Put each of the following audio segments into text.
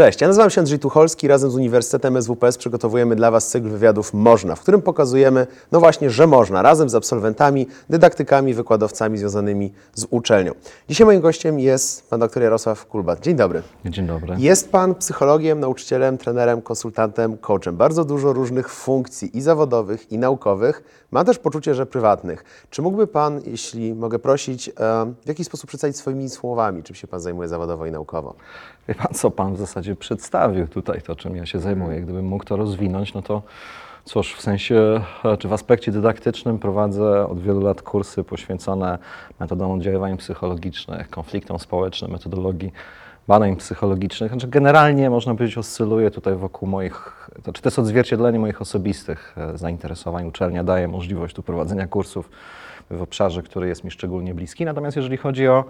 Cześć, ja nazywam się Andrzej Tucholski. Razem z Uniwersytetem SWPS przygotowujemy dla Was cykl wywiadów Można, w którym pokazujemy, no właśnie, że można, razem z absolwentami, dydaktykami, wykładowcami związanymi z uczelnią. Dzisiaj moim gościem jest pan dr Jarosław Kulbat. Dzień dobry. Dzień dobry. Jest pan psychologiem, nauczycielem, trenerem, konsultantem, coachem. Bardzo dużo różnych funkcji i zawodowych, i naukowych. Mam też poczucie, że prywatnych. Czy mógłby pan, jeśli mogę prosić, e, w jaki sposób przedstawić swoimi słowami, czym się pan zajmuje zawodowo i naukowo? Wie pan, co pan w zasadzie przedstawił tutaj, to czym ja się zajmuję. Gdybym mógł to rozwinąć, no to cóż, w sensie, e, czy w aspekcie dydaktycznym prowadzę od wielu lat kursy poświęcone metodom oddziaływań psychologicznych, konfliktom społecznym, metodologii badań psychologicznych. Znaczy generalnie można powiedzieć oscyluję tutaj wokół moich, znaczy to jest odzwierciedlenie moich osobistych e, zainteresowań. Uczelnia daje możliwość tu prowadzenia kursów w obszarze, który jest mi szczególnie bliski. Natomiast jeżeli chodzi o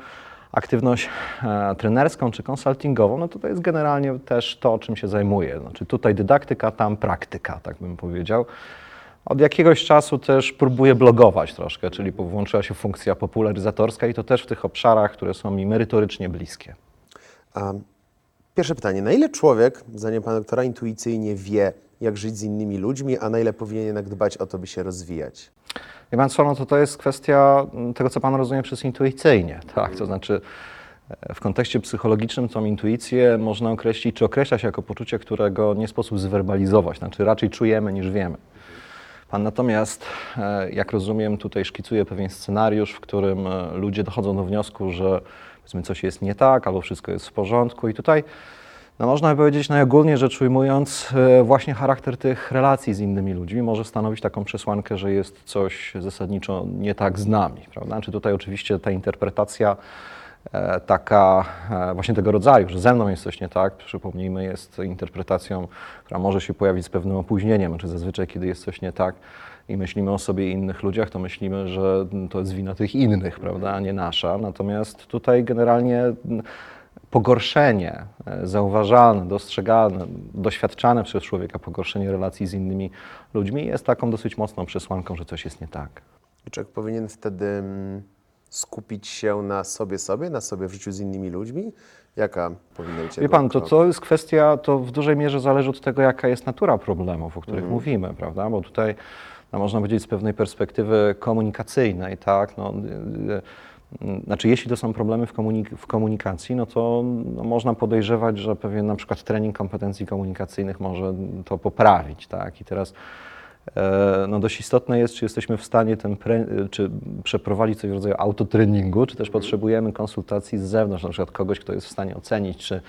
aktywność e, trenerską czy konsultingową, no to to jest generalnie też to, czym się zajmuję. Znaczy tutaj dydaktyka, tam praktyka, tak bym powiedział. Od jakiegoś czasu też próbuję blogować troszkę, czyli włączyła się funkcja popularyzatorska i to też w tych obszarach, które są mi merytorycznie bliskie. Pierwsze pytanie. Na ile człowiek, zdaniem pana doktora, intuicyjnie wie, jak żyć z innymi ludźmi, a na ile powinien jednak dbać o to, by się rozwijać? Wie pan co, no to to jest kwestia mm, tego, co pan rozumie przez intuicyjnie, tak? To znaczy e, w kontekście psychologicznym tą intuicję można określić, czy określa się jako poczucie, którego nie sposób zwerbalizować, znaczy raczej czujemy niż wiemy. Pan natomiast, e, jak rozumiem, tutaj szkicuje pewien scenariusz, w którym e, ludzie dochodzą do wniosku, że powiedzmy coś jest nie tak, albo wszystko jest w porządku i tutaj no można by powiedzieć najogólniej rzecz ujmując, e, właśnie charakter tych relacji z innymi ludźmi może stanowić taką przesłankę, że jest coś zasadniczo nie tak z nami, prawda? Czy tutaj oczywiście ta interpretacja taka e, właśnie tego rodzaju, że ze mną jest coś nie tak, przypomnijmy, jest interpretacją, która może się pojawić z pewnym opóźnieniem, czy zazwyczaj, kiedy jest coś nie tak i myślimy o sobie i innych ludziach, to myślimy, że to jest wina tych innych, prawda, a nie nasza. Natomiast tutaj generalnie pogorszenie, e, zauważalne, dostrzegalne, doświadczane przez człowieka pogorszenie relacji z innymi ludźmi jest taką dosyć mocną przesłanką, że coś jest nie tak. Człowiek powinien wtedy skupić się na sobie sobie, na sobie w życiu z innymi ludźmi? Jaka powinna być Wie pan, to, to jest kwestia, to w dużej mierze zależy od tego, jaka jest natura problemów, o których mówimy, prawda? Bo tutaj no, można powiedzieć z pewnej perspektywy komunikacyjnej, tak? No, y, y, znaczy, jeśli to są problemy w, komunik- w komunikacji, no to no, można podejrzewać, że pewien na przykład trening kompetencji komunikacyjnych może to poprawić, tak? I teraz no dość istotne jest, czy jesteśmy w stanie ten czy przeprowadzić coś w rodzaju autotreningu, czy też potrzebujemy konsultacji z zewnątrz, na przykład kogoś, kto jest w stanie ocenić, czy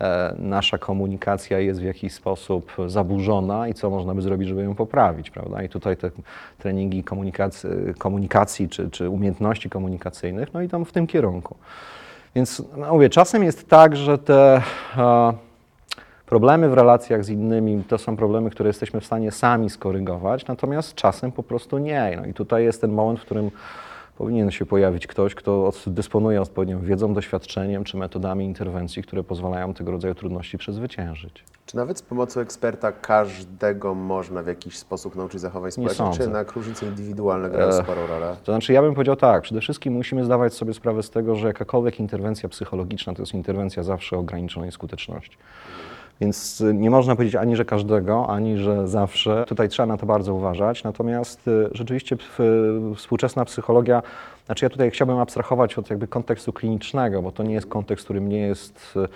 e, nasza komunikacja jest w jakiś sposób zaburzona i co można by zrobić, żeby ją poprawić, prawda? I tutaj te treningi komunikacji, komunikacji czy, czy umiejętności komunikacyjnych, no idą w tym kierunku. Więc no mówię, czasem jest tak, że te e, problemy w relacjach z innymi to są problemy, które jesteśmy w stanie sami skorygować, natomiast czasem po prostu nie. No i tutaj jest ten moment, w którym powinien się pojawić ktoś, kto dysponuje odpowiednią wiedzą, doświadczeniem czy metodami interwencji, które pozwalają tego rodzaju trudności przezwyciężyć. Czy nawet z pomocą eksperta każdego można w jakiś sposób nauczyć zachowań społecznych, czy jednak różnice indywidualne grają sporą rolę? To znaczy, ja bym powiedział tak, przede wszystkim musimy zdawać sobie sprawę z tego, że jakakolwiek interwencja psychologiczna to jest interwencja zawsze o ograniczonej skuteczności. Więc y, nie można powiedzieć ani, że każdego, ani, że zawsze. Tutaj trzeba na to bardzo uważać. Natomiast y, rzeczywiście w- współczesna psychologia, znaczy ja tutaj chciałbym abstrahować od jakby kontekstu klinicznego, bo to nie jest kontekst, który mnie jest y,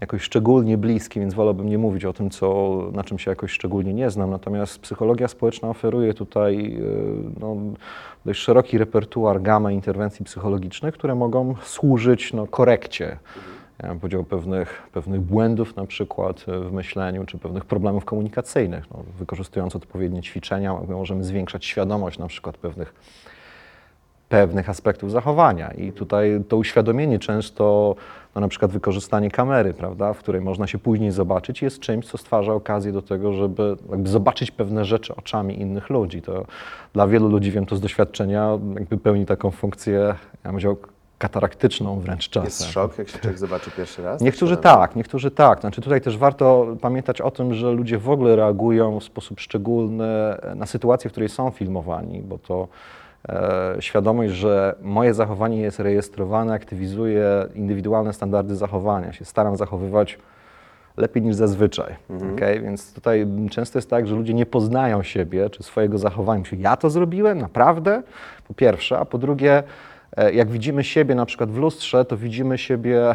jakoś szczególnie bliski, więc wolałbym nie mówić o tym, co, na czym się jakoś szczególnie nie znam. Natomiast psychologia społeczna oferuje tutaj y, no, dość szeroki repertuar, gamę interwencji psychologicznych, które mogą służyć no, korekcie. Ja bym powiedział pewnych, pewnych błędów na przykład w myśleniu, czy pewnych problemów komunikacyjnych. No, wykorzystując odpowiednie ćwiczenia, możemy zwiększać świadomość na przykład pewnych pewnych aspektów zachowania. I tutaj to uświadomienie często, no na przykład wykorzystanie kamery, prawda, w której można się później zobaczyć, jest czymś, co stwarza okazję do tego, żeby zobaczyć pewne rzeczy oczami innych ludzi. To dla wielu ludzi, wiem to z doświadczenia, jakby pełni taką funkcję, ja bym powiedział, kataraktyczną wręcz czasem. Jest szok, jak się człowiek zobaczy pierwszy raz? Niektórzy na- tak, niektórzy tak. Znaczy tutaj też warto pamiętać o tym, że ludzie w ogóle reagują w sposób szczególny na sytuację, w której są filmowani, bo to e, świadomość, że moje zachowanie jest rejestrowane, aktywizuje indywidualne standardy zachowania. Się staram zachowywać lepiej niż zazwyczaj. Mhm. okej? Więc tutaj często jest tak, że ludzie nie poznają siebie czy swojego zachowania. Myślą, ja to zrobiłem, naprawdę? Po pierwsze, a po drugie, jak widzimy siebie na przykład w lustrze, to widzimy siebie e,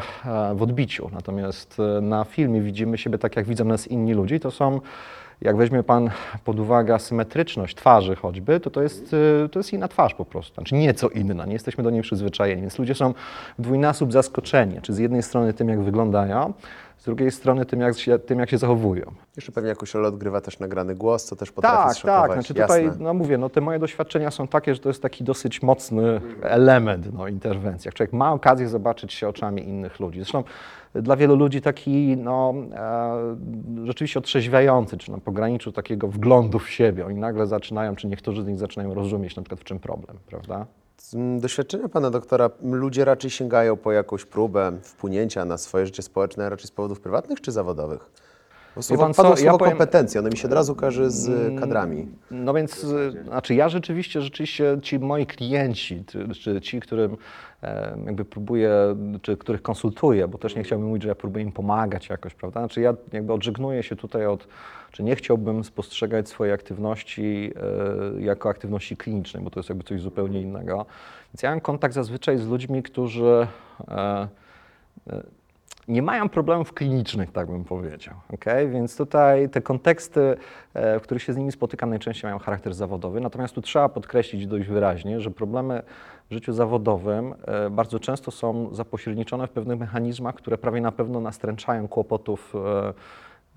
w odbiciu. Natomiast e, na filmie widzimy siebie tak, jak widzą nas inni ludzie. To są, jak weźmie Pan pod uwagę asymetryczność twarzy choćby, to to jest, e, to jest inna twarz po prostu. Znaczy nieco inna, nie jesteśmy do niej przyzwyczajeni. Więc ludzie są w dwójnasób zaskoczeni. Czy z jednej strony tym, jak wyglądają, z drugiej strony tym, jak się, tym, jak się zachowują. Jeszcze pewnie jakąś rolę odgrywa też nagrany głos, co też potrafi Tak, zszokować. tak. Znaczy tutaj, Jasne. no mówię, no te moje doświadczenia są takie, że to jest taki dosyć mocny element no, interwencji. Jak człowiek ma okazję zobaczyć się oczami innych ludzi. Zresztą dla wielu ludzi taki no, e, rzeczywiście otrzeźwiający, czy na pograniczu takiego wglądu w siebie. Oni nagle zaczynają, czy niektórzy z nich zaczynają rozumieć na przykład w czym problem, prawda? Z mm, doświadczenia pana doktora m, ludzie raczej sięgają po jakąś próbę wpłynięcia na swoje życie społeczne raczej z powodów prywatnych czy zawodowych? Bo słowo, pan co, ja powiem- kompetencje, one mi się od razu kojarzy z y, kadrami. No więc, y, znaczy ja rzeczywiście, rzeczywiście ci moi klienci, czy ci, którym e, jakby próbuję, czy których konsultuję, bo też nie chciałbym mówić, że ja próbuję im pomagać jakoś, prawda? Znaczy ja jakby odżegnuję się tutaj od, czy nie chciałbym spostrzegać swojej aktywności e, jako aktywności klinicznej, bo to jest jakby coś zupełnie innego. Więc ja mam kontakt zazwyczaj z ludźmi, którzy e, nie mają problemów klinicznych, tak bym powiedział. Okay? Więc tutaj te konteksty, e, w których się z nimi spotykam, najczęściej mają charakter zawodowy. Natomiast tu trzeba podkreślić dość wyraźnie, że problemy w życiu zawodowym e, bardzo często są zapośredniczone w pewnych mechanizmach, które prawie na pewno nastręczają kłopotów.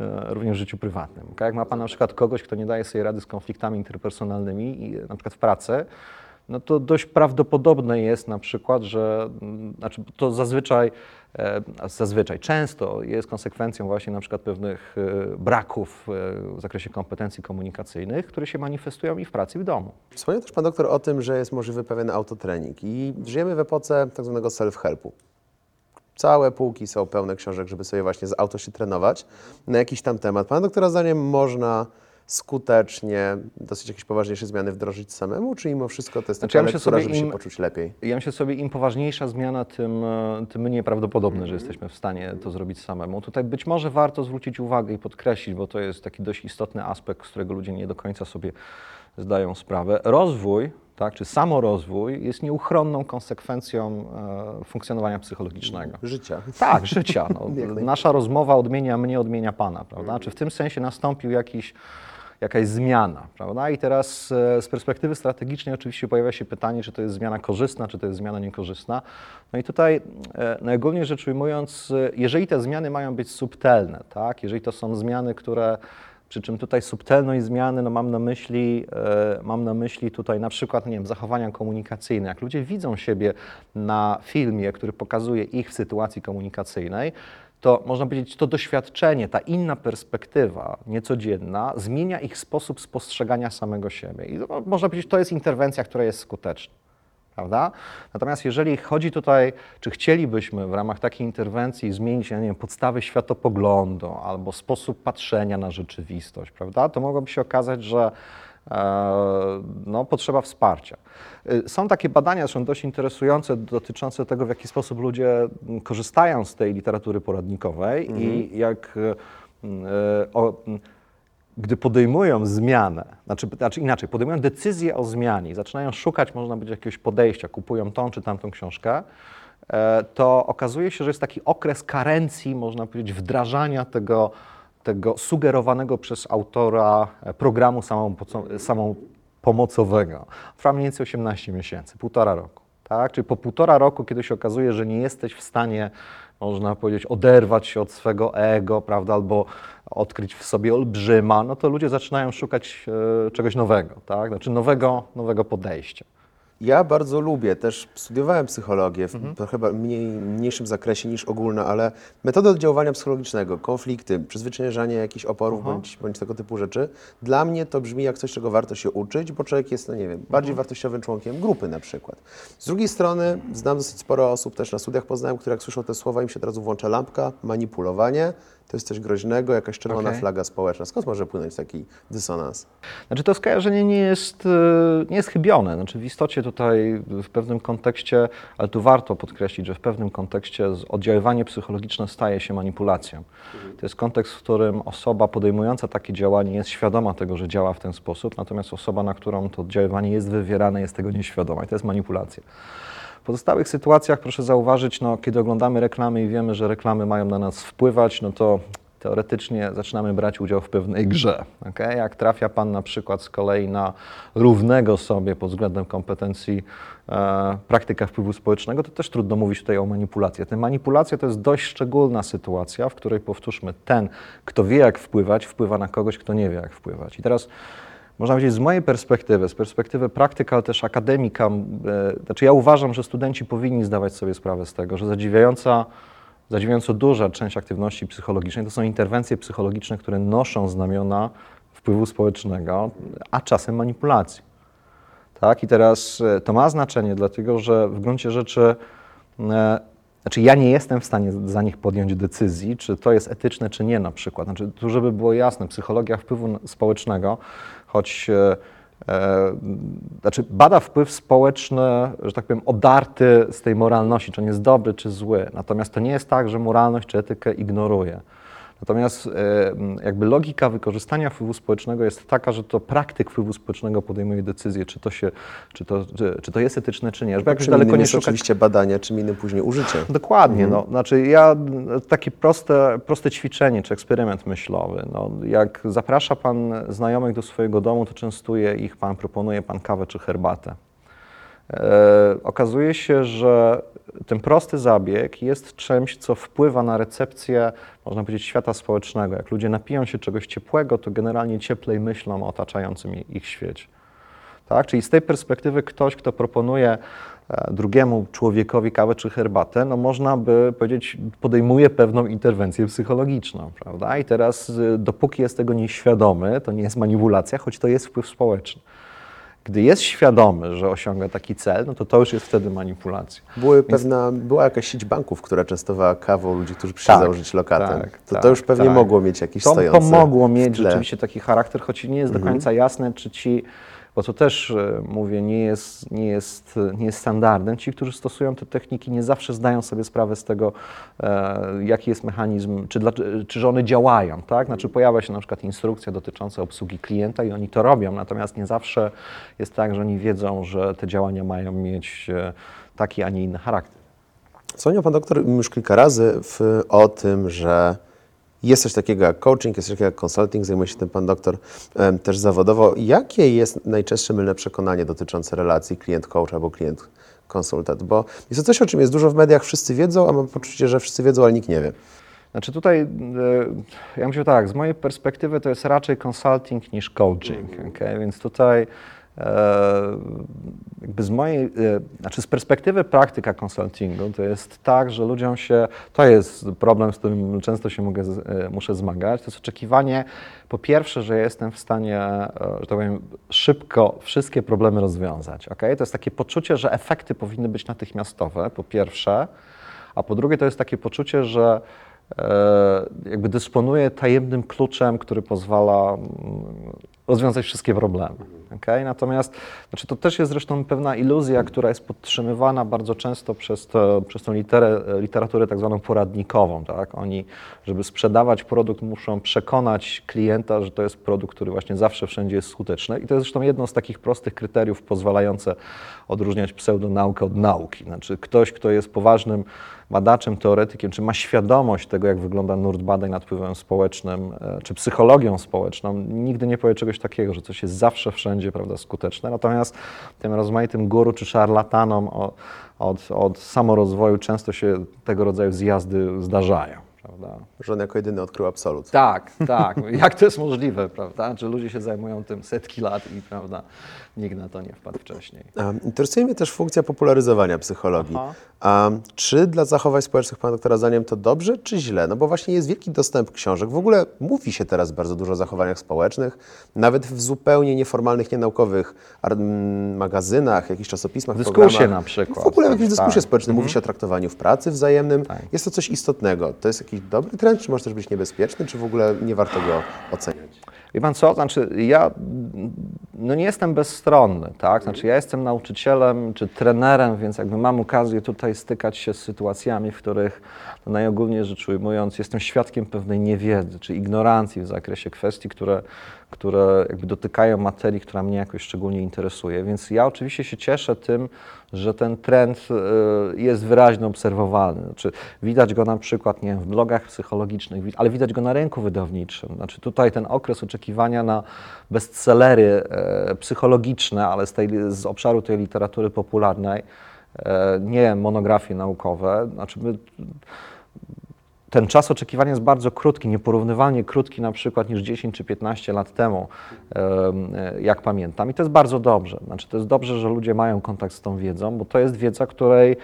E, e, Również w życiu prywatnym. Jak ma Pan na przykład kogoś, kto nie daje sobie rady z konfliktami interpersonalnymi, i, na przykład w pracy, no to dość prawdopodobne jest na przykład, że mm, znaczy to zazwyczaj, e, zazwyczaj często jest konsekwencją właśnie na przykład pewnych e, braków e, w zakresie kompetencji komunikacyjnych, które się manifestują i w pracy, i w domu. Wspomniał też pan doktor o tym, że jest możliwy pewien autotrening i żyjemy w epoce tak zwanego self-helpu. Całe półki są pełne książek, żeby sobie właśnie z auto się trenować na jakiś tam temat. Pana doktora zdaniem można skutecznie dosyć jakieś poważniejsze zmiany wdrożyć samemu, czy mimo wszystko to jest Znaczy, taka ja lektura, żeby się im- poczuć lepiej? Ja myślę sobie, im poważniejsza zmiana, tym, e, tym mniej prawdopodobne, że jesteśmy w stanie to zrobić samemu. Tutaj być może warto zwrócić uwagę i podkreślić, bo to jest taki dość istotny aspekt, z którego ludzie nie do końca sobie zdają sprawę. Rozwój, tak, czy samorozwój jest nieuchronną konsekwencją e, funkcjonowania psychologicznego. Życia. Tak, życia. No. Nasza rozmowa odmienia mnie, odmienia Pana, prawda? Czy w tym sensie nastąpił jakiś, jakaś zmiana, prawda? I teraz e, z perspektywy strategicznej oczywiście pojawia się pytanie, czy to jest zmiana korzystna, czy to jest zmiana niekorzystna. No i tutaj e, najogólniej rzecz ujmując, e, jeżeli te zmiany mają być subtelne, tak? Jeżeli to są zmiany, które przy czym tutaj subtelność zmiany, no mam na myśli, e, mam na myśli tutaj na przykład, nie wiem, zachowania komunikacyjne. Jak ludzie widzą siebie na filmie, który pokazuje ich w sytuacji komunikacyjnej, to można powiedzieć, to doświadczenie, ta inna perspektywa, niecodzienna, zmienia ich sposób spostrzegania samego siebie. I to, można powiedzieć, to jest interwencja, która jest skuteczna. Prawda? Natomiast jeżeli chodzi tutaj, czy chcielibyśmy w ramach takiej interwencji zmienić, nie wiem, podstawy światopoglądu albo sposób patrzenia na rzeczywistość, prawda? To mogłoby się okazać, że e, no, potrzeba wsparcia. Y, Są takie badania, zresztą dość interesujące, dotyczące tego, w jaki sposób ludzie mm, korzystają z tej literatury poradnikowej i jak y, y, o, gdy podejmują zmianę, znaczy, znaczy inaczej, podejmują decyzję o zmianie zaczynają szukać, można być jakiegoś podejścia, kupują tą czy tamtą książkę, e, to okazuje się, że jest taki okres karencji, można powiedzieć, wdrażania tego, tego sugerowanego przez autora e, programu samopomocowego. Trwa mniej więcej 18 miesięcy, półtora roku. Tak? Czyli po półtora roku, kiedy się okazuje, że nie jesteś w stanie, można powiedzieć, oderwać się od swego ego, prawda, albo odkryć w sobie olbrzyma, no to ludzie zaczynają szukać e, czegoś nowego, tak? Znaczy nowego, nowego podejścia. Ja bardzo lubię, też studiowałem psychologię w trochę ba- mniej, mniejszym zakresie niż ogólna, ale metody oddziaływania psychologicznego, konflikty, przezwyciężanie jakichś oporów bądź, bądź tego typu rzeczy, dla mnie to brzmi jak coś, czego warto się uczyć, bo człowiek jest, no nie wiem, bardziej wartościowym członkiem grupy na przykład. Z drugiej strony znam dosyć sporo osób też na studiach poznałem, które jak słyszą te słowa, im się od razu włącza lampka, manipulowanie, to jest coś groźnego, jakaś czerwona Okej. flaga społeczna. Skąd może płynąć taki dysonans? Znaczy to skojarzenie nie jest, e, nie jest chybione. Znaczy w istocie tutaj w pewnym kontekście, ale tu warto podkreślić, że w pewnym kontekście oddziaływanie psychologiczne staje się manipulacją. To jest kontekst, w którym osoba podejmująca takie działanie jest świadoma tego, że działa w ten sposób, natomiast osoba, na którą to oddziaływanie jest wywierane, jest tego nieświadoma i to jest manipulacja. Pozostałych sytuacjach proszę zauważyć, no, kiedy oglądamy reklamy i wiemy, że reklamy mają na nas wpływać, no to teoretycznie zaczynamy brać udział w pewnej grze. Okay? Jak trafia Pan na przykład z kolei na równego sobie pod względem kompetencji e, praktyka wpływu społecznego, to też trudno mówić tutaj o manipulacji. Te manipulacje to jest dość szczególna sytuacja, w której powtórzmy, ten, kto wie jak wpływać, wpływa na kogoś, kto nie wie jak wpływać. I teraz można powiedzieć, z mojej perspektywy, z perspektywy praktyka, ale też akademika, e, znaczy ja uważam, że studenci powinni zdawać sobie sprawę z tego, że zadziwiająca, zadziwiająco duża część aktywności psychologicznej to są interwencje psychologiczne, które noszą znamiona wpływu społecznego, a czasem manipulacji. Tak? I teraz e, to ma znaczenie, dlatego że w gruncie rzeczy, e, znaczy ja nie jestem w stanie za nich podjąć decyzji, czy to jest etyczne, czy nie na przykład. Znaczy, tu żeby było jasne, psychologia wpływu społecznego, choć e, e, znaczy bada wpływ społeczny, że tak powiem, odarty z tej moralności, czy on jest dobry, czy zły. Natomiast to nie jest tak, że moralność czy etykę ignoruje. Natomiast e, jakby logika wykorzystania wpływu społecznego jest taka, że to praktyk wpływu społecznego podejmuje decyzję, czy to, się, czy to, czy, czy to jest etyczne, czy nie. Żeby jakoś Czym daleko nie szukać oczywiście badanie, czym innym później użycie. Dokładnie. No, znaczy ja m, takie proste, proste ćwiczenie czy eksperyment myślowy. No, jak zaprasza Pan znajomych do swojego domu, to częstuje ich Pan, proponuje Pan kawę czy herbatę. E, okazuje się, że ten prosty zabieg jest czymś, co wpływa na recepcję, można powiedzieć, świata społecznego. Jak ludzie napiją się czegoś ciepłego, to generalnie cieplej myślą o otaczającym ich świecie. Tak? Czyli z tej perspektywy ktoś, kto proponuje e, drugiemu człowiekowi kawę czy herbatę, no można by powiedzieć, podejmuje pewną interwencję psychologiczną, prawda? I teraz, y, dopóki jest tego nieświadomy, to nie jest manipulacja, choć to jest wpływ społeczny. Gdy jest świadomy, że osiąga taki cel, no to to już jest wtedy manipulacja. Były pewna, była jakaś sieć banków, która częstowała kawą ludzi, którzy przyszli Tak, założyć lokatem. tak, to, tak, to już pewnie tak. mogło mieć jakiś To stojący pomogło w mieć rzeczywiście taki charakter, choć nie jest do Mhm. końca jasne, czy ci, bo to też e, mówię, nie jest, nie, jest, nie jest standardem. Ci, którzy stosują te techniki, nie zawsze zdają sobie sprawę z tego, e, jaki jest mechanizm, czy, dla, czy one działają. Tak? Znaczy pojawia się na przykład instrukcja dotycząca obsługi klienta i oni to robią, natomiast nie zawsze jest tak, że oni wiedzą, że te działania mają mieć e, taki, a nie inny charakter. Wspomniał Pan doktor już kilka razy w, o tym, że jest coś takiego jak coaching, jest coś takiego jak consulting, zajmuje się tym Pan doktor em, też zawodowo. Jakie jest najczęstsze mylne przekonanie dotyczące relacji klient-coach albo klient-konsultant? Bo jest to coś, o czym jest dużo w mediach, wszyscy wiedzą, a mam poczucie, że wszyscy wiedzą, ale nikt nie wie. Znaczy tutaj, e, ja myślę tak, z mojej perspektywy to jest raczej consulting niż coaching, okay? więc tutaj jakby z mojej, e, znaczy z perspektywy praktyka consultingu to jest tak, że ludziom się, to jest problem, z którym często się mogę, e, muszę zmagać, to jest oczekiwanie po pierwsze, że jestem w stanie, e, że tak powiem, szybko wszystkie problemy rozwiązać, okay? to jest takie poczucie, że efekty powinny być natychmiastowe, po pierwsze, a po drugie to jest takie poczucie, że e, jakby dysponuje tajemnym kluczem, który pozwala mm, rozwiązać wszystkie problemy. Okay? Natomiast znaczy to też jest zresztą pewna iluzja, która jest podtrzymywana bardzo często przez, to, przez tą literę, literaturę tak zwaną poradnikową. Tak? Oni, żeby sprzedawać produkt, muszą przekonać klienta, że to jest produkt, który właśnie zawsze wszędzie jest skuteczny. I to jest zresztą jedno z takich prostych kryteriów pozwalające odróżniać pseudonaukę od nauki. Znaczy ktoś, kto jest poważnym badaczem, teoretykiem, czy ma świadomość tego, jak wygląda nurt badań nad wpływem społecznym, e, czy psychologią społeczną, nigdy nie powie czegoś takiego, że coś jest zawsze wszędzie prawda, skuteczne. Natomiast tym rozmaitym guru czy szarlatanom o- od, od samorozwoju często się tego rodzaju zjazdy zdarzają. Prawda? Że on jako jedyny odkrył absolut. Tak, tak. Jak to jest możliwe, prawda? Że ludzie się zajmują tym setki lat i prawda, nikt na to nie wpadł wcześniej. Um, Interesuje mnie też funkcja popularyzowania psychologii. Aha. Czy dla zachowań społecznych Pana doktora zdaniem to dobrze, czy źle? No bo właśnie jest wielki dostęp książek. W ogóle mówi się teraz bardzo dużo o zachowaniach społecznych, nawet w zupełnie nieformalnych, nienaukowych magazynach, jakichś czasopismach, Dyskusie programach. na przykład. W ogóle w jakiejś Tak. dyskusji społecznej mówi się o traktowaniu w pracy wzajemnym. Tak. Jest to coś istotnego. To jest jakiś jakiś dobry trend, czy może też być niebezpieczny, czy w ogóle nie warto go oceniać? Wie pan co, znaczy ja no nie jestem bezstronny, tak? Znaczy ja jestem nauczycielem czy trenerem, więc jakby mam okazję tutaj stykać się z sytuacjami, w których no najogólniej rzecz ujmując jestem świadkiem pewnej niewiedzy czy ignorancji w zakresie kwestii, które, które jakby dotykają materii, która mnie jakoś szczególnie interesuje. Więc ja oczywiście się cieszę tym, że ten trend y, jest wyraźnie obserwowalny. Znaczy, widać go na przykład nie wiem, w blogach psychologicznych, ale widać go na rynku wydawniczym. Znaczy, tutaj ten okres oczekiwania na bestsellery e, psychologiczne, ale z, tej, z obszaru tej literatury popularnej, e, nie monografie naukowe. Znaczy, my, ten czas oczekiwania jest bardzo krótki, nieporównywalnie krótki na przykład niż 10 czy 15 lat temu, em, e, jak pamiętam. I to jest bardzo dobrze. Znaczy, to jest dobrze, że ludzie mają kontakt z tą wiedzą, bo to jest wiedza, której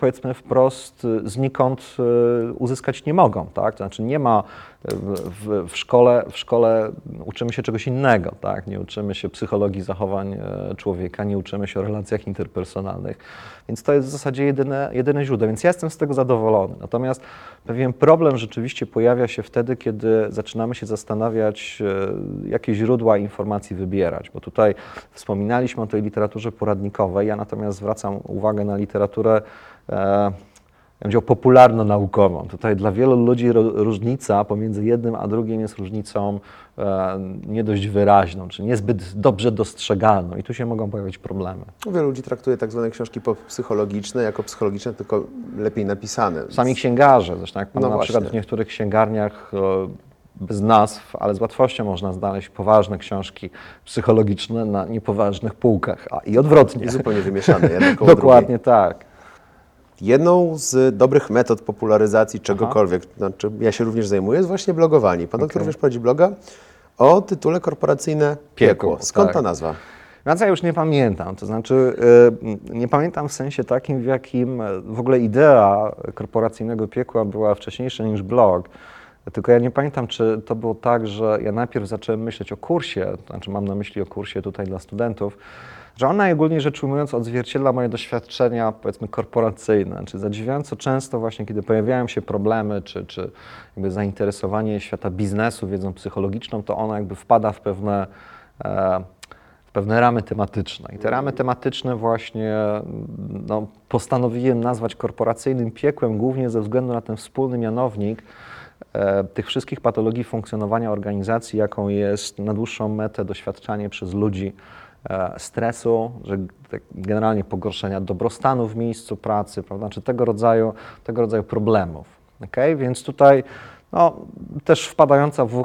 powiedzmy wprost e, znikąd e, uzyskać nie mogą. Tak? To znaczy nie ma e, w, w, szkole, w szkole uczymy się czegoś innego. Tak? Nie uczymy się psychologii zachowań e, człowieka, nie uczymy się o relacjach interpersonalnych. Więc to jest w zasadzie jedyne, jedyne źródło. Więc ja jestem z tego zadowolony. Natomiast pewien problem rzeczywiście pojawia się wtedy, kiedy zaczynamy się zastanawiać, e, jakie źródła informacji wybierać. Bo tutaj wspominaliśmy o tej literaturze poradnikowej. Ja natomiast zwracam uwagę na literaturę. E, ja powiedział, popularno-naukową. Tutaj dla wielu ludzi różnica pomiędzy jednym a drugim jest różnicą e, nie dość wyraźną, czy niezbyt dobrze dostrzegalną i tu się mogą pojawić problemy. Wielu ludzi traktuje tak zwane książki psychologiczne jako psychologiczne, tylko lepiej napisane. Sami księgarze, zresztą jak pan No na właśnie. przykład w niektórych księgarniach e, bez nazw, ale z łatwością można znaleźć poważne książki psychologiczne na niepoważnych półkach, a i odwrotnie. I zupełnie wymieszane, Dokładnie tak. Jedną z dobrych metod popularyzacji czegokolwiek, znaczy ja się również zajmuję, jest właśnie blogowanie. Pan doktor Okej. również prowadzi bloga o tytule korporacyjne Piekło. Piekło, Skąd tak. ta nazwa? Ja już nie pamiętam, to znaczy y, nie pamiętam w sensie takim, w jakim w ogóle idea korporacyjnego piekła była wcześniejsza niż blog. Tylko ja nie pamiętam, czy to było tak, że ja najpierw zacząłem myśleć o kursie, znaczy mam na myśli o kursie tutaj dla studentów, że on najogólniej rzecz ujmując odzwierciedla moje doświadczenia, powiedzmy, korporacyjne. Znaczy zadziwiająco często właśnie, kiedy pojawiają się problemy, czy, czy jakby zainteresowanie świata biznesu wiedzą psychologiczną, to ono jakby wpada w pewne e, w pewne ramy tematyczne. I te ramy tematyczne właśnie no, postanowiłem nazwać korporacyjnym piekłem, głównie ze względu na ten wspólny mianownik tych wszystkich patologii funkcjonowania organizacji, jaką jest na dłuższą metę doświadczanie przez ludzi e, stresu, że generalnie pogorszenia dobrostanu w miejscu pracy, prawda, czy tego rodzaju, tego rodzaju problemów. Okay? Więc tutaj no, też wpadająca w,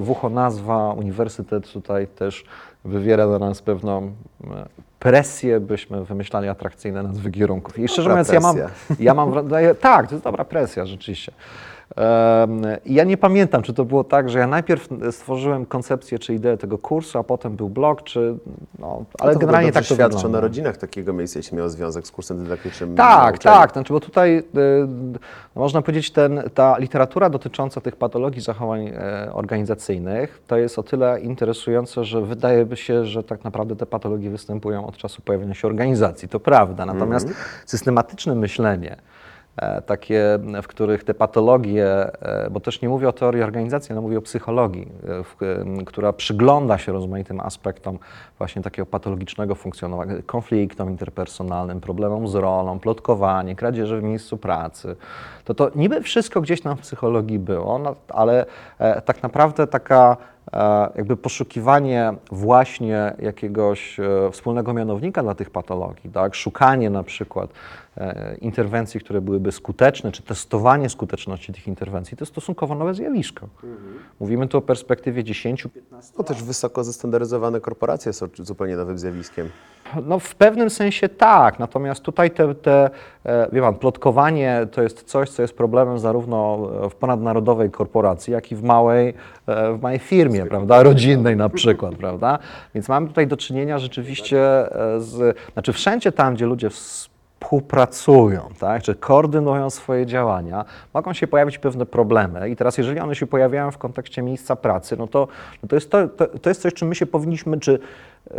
w ucho nazwa uniwersytet tutaj też wywiera na nas pewną e, presję, byśmy wymyślali atrakcyjne nazwy kierunków. I szczerze mówiąc, ja mam, presja. ja mam, wra- daję- tak, to jest dobra presja, rzeczywiście. Ja nie pamiętam, czy to było tak, że ja najpierw stworzyłem koncepcję czy ideę tego kursu, a potem był blog, czy, no, ale to generalnie tak to świadczy o narodzinach takiego miejsca, jeśli miał związek z kursem dydaktycznym. Tak, tak. Znaczy, bo tutaj y, no można powiedzieć, ten, ta literatura dotycząca tych patologii zachowań e, organizacyjnych to jest o tyle interesujące, że wydaje by się, że tak naprawdę te patologie występują od czasu pojawienia się organizacji. To prawda. Natomiast systematyczne myślenie, takie, w których te patologie, e, bo też nie mówię o teorii organizacji, ale mówię o psychologii, e, w, która przygląda się rozmaitym aspektom właśnie takiego patologicznego funkcjonowania, konfliktom interpersonalnym, problemom z rolą, plotkowanie, kradzieże w miejscu pracy. To to niby wszystko gdzieś tam w psychologii było, no, ale e, tak naprawdę taka e, jakby poszukiwanie właśnie jakiegoś e, wspólnego mianownika dla tych patologii, tak? szukanie na przykład e, interwencji, które byłyby skuteczne, czy testowanie skuteczności tych interwencji, to jest stosunkowo nowe zjawisko. Mówimy tu o perspektywie 10-15 No też wysoko zestandaryzowane korporacje są zupełnie nowym zjawiskiem. No w pewnym sensie tak, natomiast tutaj te, te e, wie pan, plotkowanie to jest coś, co jest problemem zarówno w ponadnarodowej korporacji, jak i w małej, e, w małej firmie, prawda, rodzinnej na przykład, prawda? Więc mamy tutaj do czynienia rzeczywiście e, z, znaczy wszędzie tam, gdzie ludzie współpracują, tak, czy koordynują swoje działania, mogą się pojawić pewne problemy i teraz jeżeli one się pojawiają w kontekście miejsca pracy, no to, no to, jest, to, to, to jest coś, czym my się powinniśmy, czy e,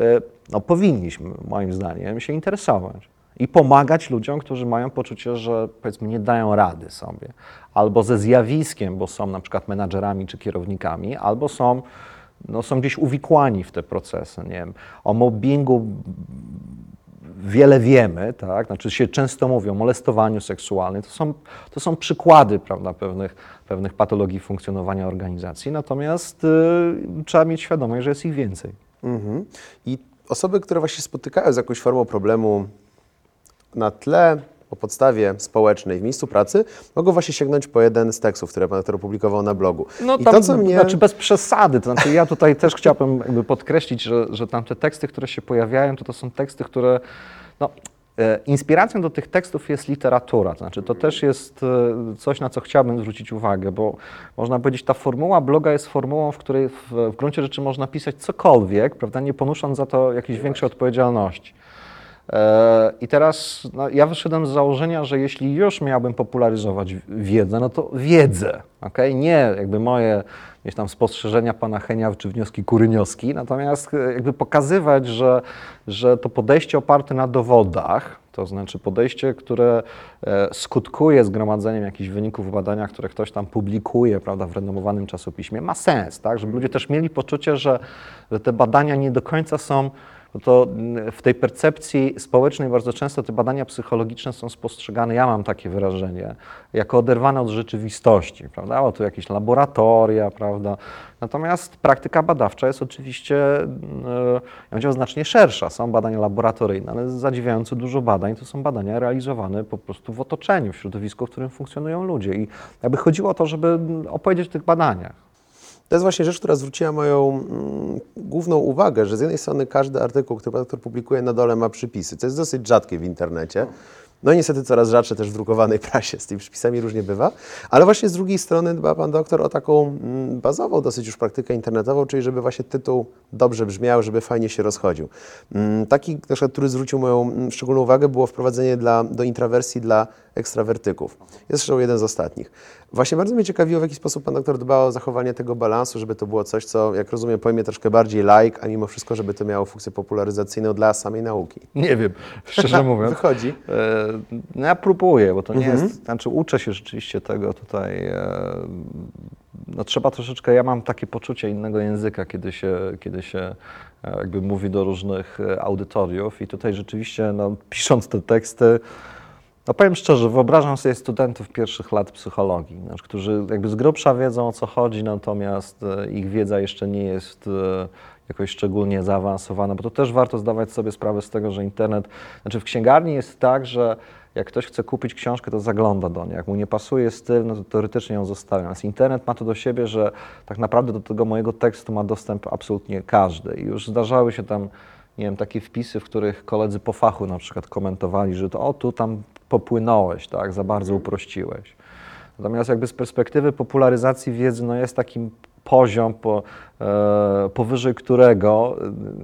no powinniśmy, moim zdaniem, się interesować. i pomagać ludziom, którzy mają poczucie, że powiedzmy nie dają rady sobie, albo ze zjawiskiem, bo są na przykład menadżerami czy kierownikami, albo są, no, są gdzieś uwikłani w te procesy. Nie wiem, o mobbingu wiele wiemy, tak? znaczy się często mówi o molestowaniu seksualnym. To są, to są przykłady prawda, pewnych, pewnych patologii funkcjonowania organizacji, natomiast y, trzeba mieć świadomość, że jest ich więcej. Mhm. I osoby, które właśnie spotykają z jakąś formą problemu na tle, o podstawie społecznej w miejscu pracy, mogą właśnie sięgnąć po jeden z tekstów, które pan doktor opublikował na blogu. No I tam, to, co mnie... znaczy bez przesady, to znaczy ja tutaj też chciałbym jakby podkreślić, że, że tam te teksty, które się pojawiają, to to są teksty, które no, e, inspiracją do tych tekstów jest literatura, to znaczy to też jest e, coś, na co chciałbym zwrócić uwagę, bo można powiedzieć, ta formuła bloga jest formułą, w której w, w gruncie rzeczy można pisać cokolwiek, prawda, nie ponosząc za to jakiejś większej odpowiedzialności. E, I teraz no, ja wyszedłem z założenia, że jeśli już miałbym popularyzować wiedzę, no to wiedzę, okay? nie jakby moje jakieś tam spostrzeżenia pana Henia czy wnioski kurynioski, natomiast e, jakby pokazywać, że, że to podejście oparte na dowodach, to znaczy podejście, które e, skutkuje zgromadzeniem jakichś wyników w badaniach, które ktoś tam publikuje prawda, w renomowanym czasopiśmie, ma sens, tak? żeby ludzie też mieli poczucie, że, że te badania nie do końca są no to w tej percepcji społecznej bardzo często te badania psychologiczne są spostrzegane, ja mam takie wyrażenie, jako oderwane od rzeczywistości, prawda? O, tu jakieś laboratoria, prawda? Natomiast praktyka badawcza jest oczywiście, ja powiedział, znacznie szersza. Są badania laboratoryjne, ale zadziwiająco dużo badań to są badania realizowane po prostu w otoczeniu, w środowisku, w którym funkcjonują ludzie. I jakby chodziło o to, żeby opowiedzieć o tych badaniach. To jest właśnie rzecz, która zwróciła moją mm, główną uwagę, że z jednej strony każdy artykuł, który redaktor publikuje na dole ma przypisy, co jest dosyć rzadkie w internecie. No i niestety coraz rzadsze też w drukowanej prasie, z tymi przypisami różnie bywa. Ale właśnie z drugiej strony dba pan doktor o taką mm, bazową dosyć już praktykę internetową, czyli żeby właśnie tytuł dobrze brzmiał, żeby fajnie się rozchodził. Mm, taki, na przykład, który zwrócił moją mm, szczególną uwagę, było wprowadzenie dla, do intrawersji dla ekstrawertyków. Jest zresztą jeden z ostatnich. Właśnie bardzo mnie ciekawiło, w jaki sposób pan doktor dba o zachowanie tego balansu, żeby to było coś, co, jak rozumiem, pojmie troszkę bardziej like, a mimo wszystko, żeby to miało funkcję popularyzacyjną dla samej nauki. Nie wiem, szczerze mówiąc. Wychodzi. E, no ja próbuję, bo to nie jest, znaczy uczę się rzeczywiście tego tutaj. E, no trzeba troszeczkę, ja mam takie poczucie innego języka, kiedy się, kiedy się e, jakby mówi do różnych audytoriów i tutaj rzeczywiście, no, pisząc te teksty, no powiem szczerze, wyobrażam sobie studentów pierwszych lat psychologii, znaczy, którzy jakby z grubsza wiedzą o co chodzi, natomiast e, ich wiedza jeszcze nie jest e, jakoś szczególnie zaawansowana, bo to też warto zdawać sobie sprawę z tego, że internet, znaczy w księgarni jest tak, że jak ktoś chce kupić książkę, to zagląda do niej. Jak mu nie pasuje styl, no to teoretycznie ją zostawia. Natomiast internet ma to do siebie, że tak naprawdę do tego mojego tekstu ma dostęp absolutnie każdy. I już zdarzały się tam nie wiem, takie wpisy, w których koledzy po fachu na przykład komentowali, że to o, tu tam popłynąłeś, tak, za bardzo uprościłeś. Natomiast jakby z perspektywy popularyzacji wiedzy, no jest takim poziom, po, e, powyżej którego,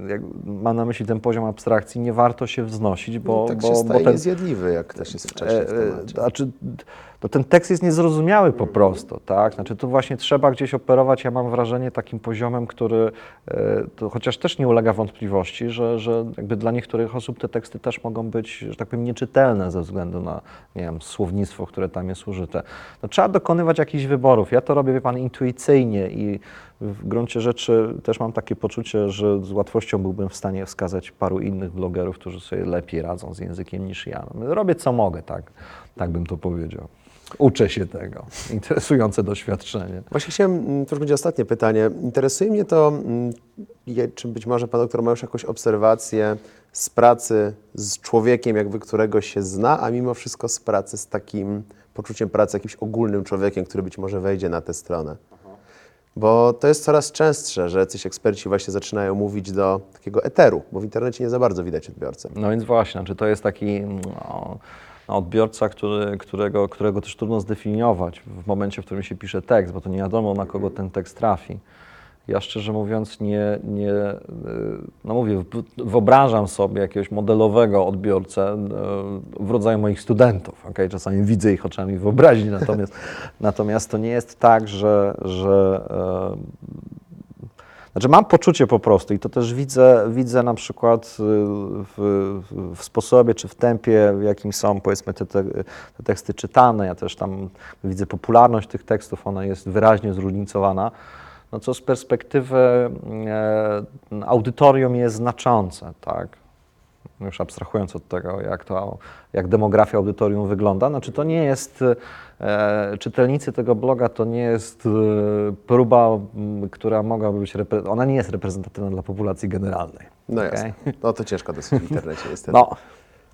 e, jak mam na myśli ten poziom abstrakcji, nie warto się wznosić, bo, tak bo, się bo staje ten, niezjadliwy, jak też jest wcześniej w E, e, temacie. Znaczy, no ten tekst jest niezrozumiały po prostu, tak? Znaczy tu właśnie trzeba gdzieś operować, ja mam wrażenie, takim poziomem, który, e, to chociaż też nie ulega wątpliwości, że, że jakby dla niektórych osób te teksty też mogą być, że tak powiem, nieczytelne ze względu na, nie wiem, słownictwo, które tam jest użyte. No, trzeba dokonywać jakichś wyborów. Ja to robię, wie Pan, intuicyjnie i w gruncie rzeczy też mam takie poczucie, że z łatwością byłbym w stanie wskazać paru innych blogerów, którzy sobie lepiej radzą z językiem niż ja. No, robię co mogę, tak, tak bym to powiedział. Uczę się tego. Interesujące doświadczenie. Właśnie chciałem, to już będzie ostatnie pytanie. Interesuje mnie to, mm, czy być może pan doktor ma już jakąś obserwację z pracy z człowiekiem, jakby którego się zna, a mimo wszystko z pracy z takim poczuciem pracy, jakimś ogólnym człowiekiem, który być może wejdzie na tę stronę. Bo to jest coraz częstsze, że jacyś eksperci właśnie zaczynają mówić do takiego eteru, bo w internecie nie za bardzo widać odbiorcę. No więc właśnie, znaczy to jest taki no, no, odbiorca, który, którego, którego też trudno zdefiniować w momencie, w którym się pisze tekst, bo to nie wiadomo, na kogo ten tekst trafi. Ja szczerze mówiąc nie, nie y, no mówię, wyobrażam sobie jakiegoś modelowego odbiorcę y, w rodzaju moich studentów. Okay? Czasami widzę ich oczami wyobraźni, natomiast, natomiast to nie jest tak, że, że Znaczy mam poczucie po prostu i to też widzę, widzę na przykład y, w, w sposobie czy w tempie, w jakim są powiedzmy te, te, te teksty czytane. Ja też tam widzę popularność tych tekstów, ona jest wyraźnie zróżnicowana. No co z perspektywy e, audytorium jest znaczące, tak? Już abstrahując od tego, jak, to, jak demografia audytorium wygląda, znaczy to nie jest, e, czytelnicy tego bloga to nie jest e, próba, m, która mogłaby być, repre- ona nie jest reprezentatywna dla populacji generalnej. No okej? jasne. No to ciężko dosyć w internecie niestety. No,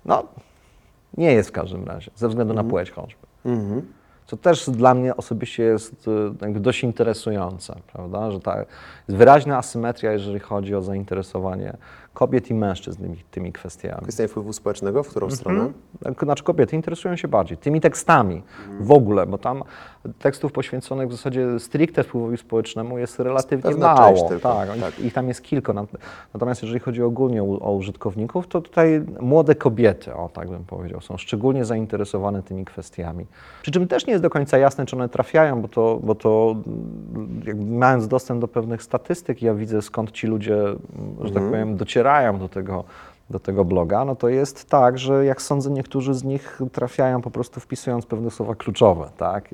no, nie jest w każdym razie, ze względu na płeć choćby. Mhm. Co też dla mnie osobiście jest e, jakby dość interesujące, prawda? Że ta jest wyraźna asymetria, jeżeli chodzi o zainteresowanie kobiet i mężczyzn tymi, tymi kwestiami. Kwestia wpływu społecznego, w którą Mhm. stronę? Tak, Znaczy kobiety interesują się bardziej tymi tekstami w ogóle, bo tam tekstów poświęconych w zasadzie stricte wpływowi społecznemu jest relatywnie Pewna mało. tak, ich- tak. ich tam jest kilka. Nat- Natomiast jeżeli chodzi ogólnie o, o użytkowników, to tutaj młode kobiety, o tak bym powiedział, są szczególnie zainteresowane tymi kwestiami. Przy czym też nie jest do końca jasne, czy one trafiają, bo to, bo to mm, mając dostęp do pewnych statystyk, ja widzę skąd ci ludzie, mm, że tak powiem, docierają do tego, do tego bloga, no to jest tak, że jak sądzę, niektórzy z nich trafiają po prostu wpisując pewne słowa kluczowe, tak?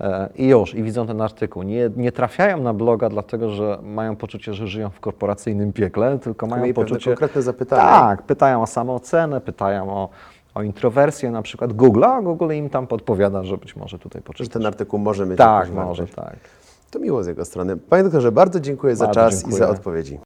E, I już, i widzą ten artykuł. Nie, nie trafiają na bloga dlatego, że mają poczucie, że żyją w korporacyjnym piekle, tylko mają poczucie... konkretne zapytania. Tak, pytają o samoocenę, pytają o, o introwersję, na przykład Google, a Google im tam podpowiada, że być może tutaj Że poczytać. ten artykuł może mieć Tak, może, wartość. tak. To miło z jego strony. Panie doktorze, bardzo dziękuję za Bardzo czas i dziękuję. za odpowiedzi.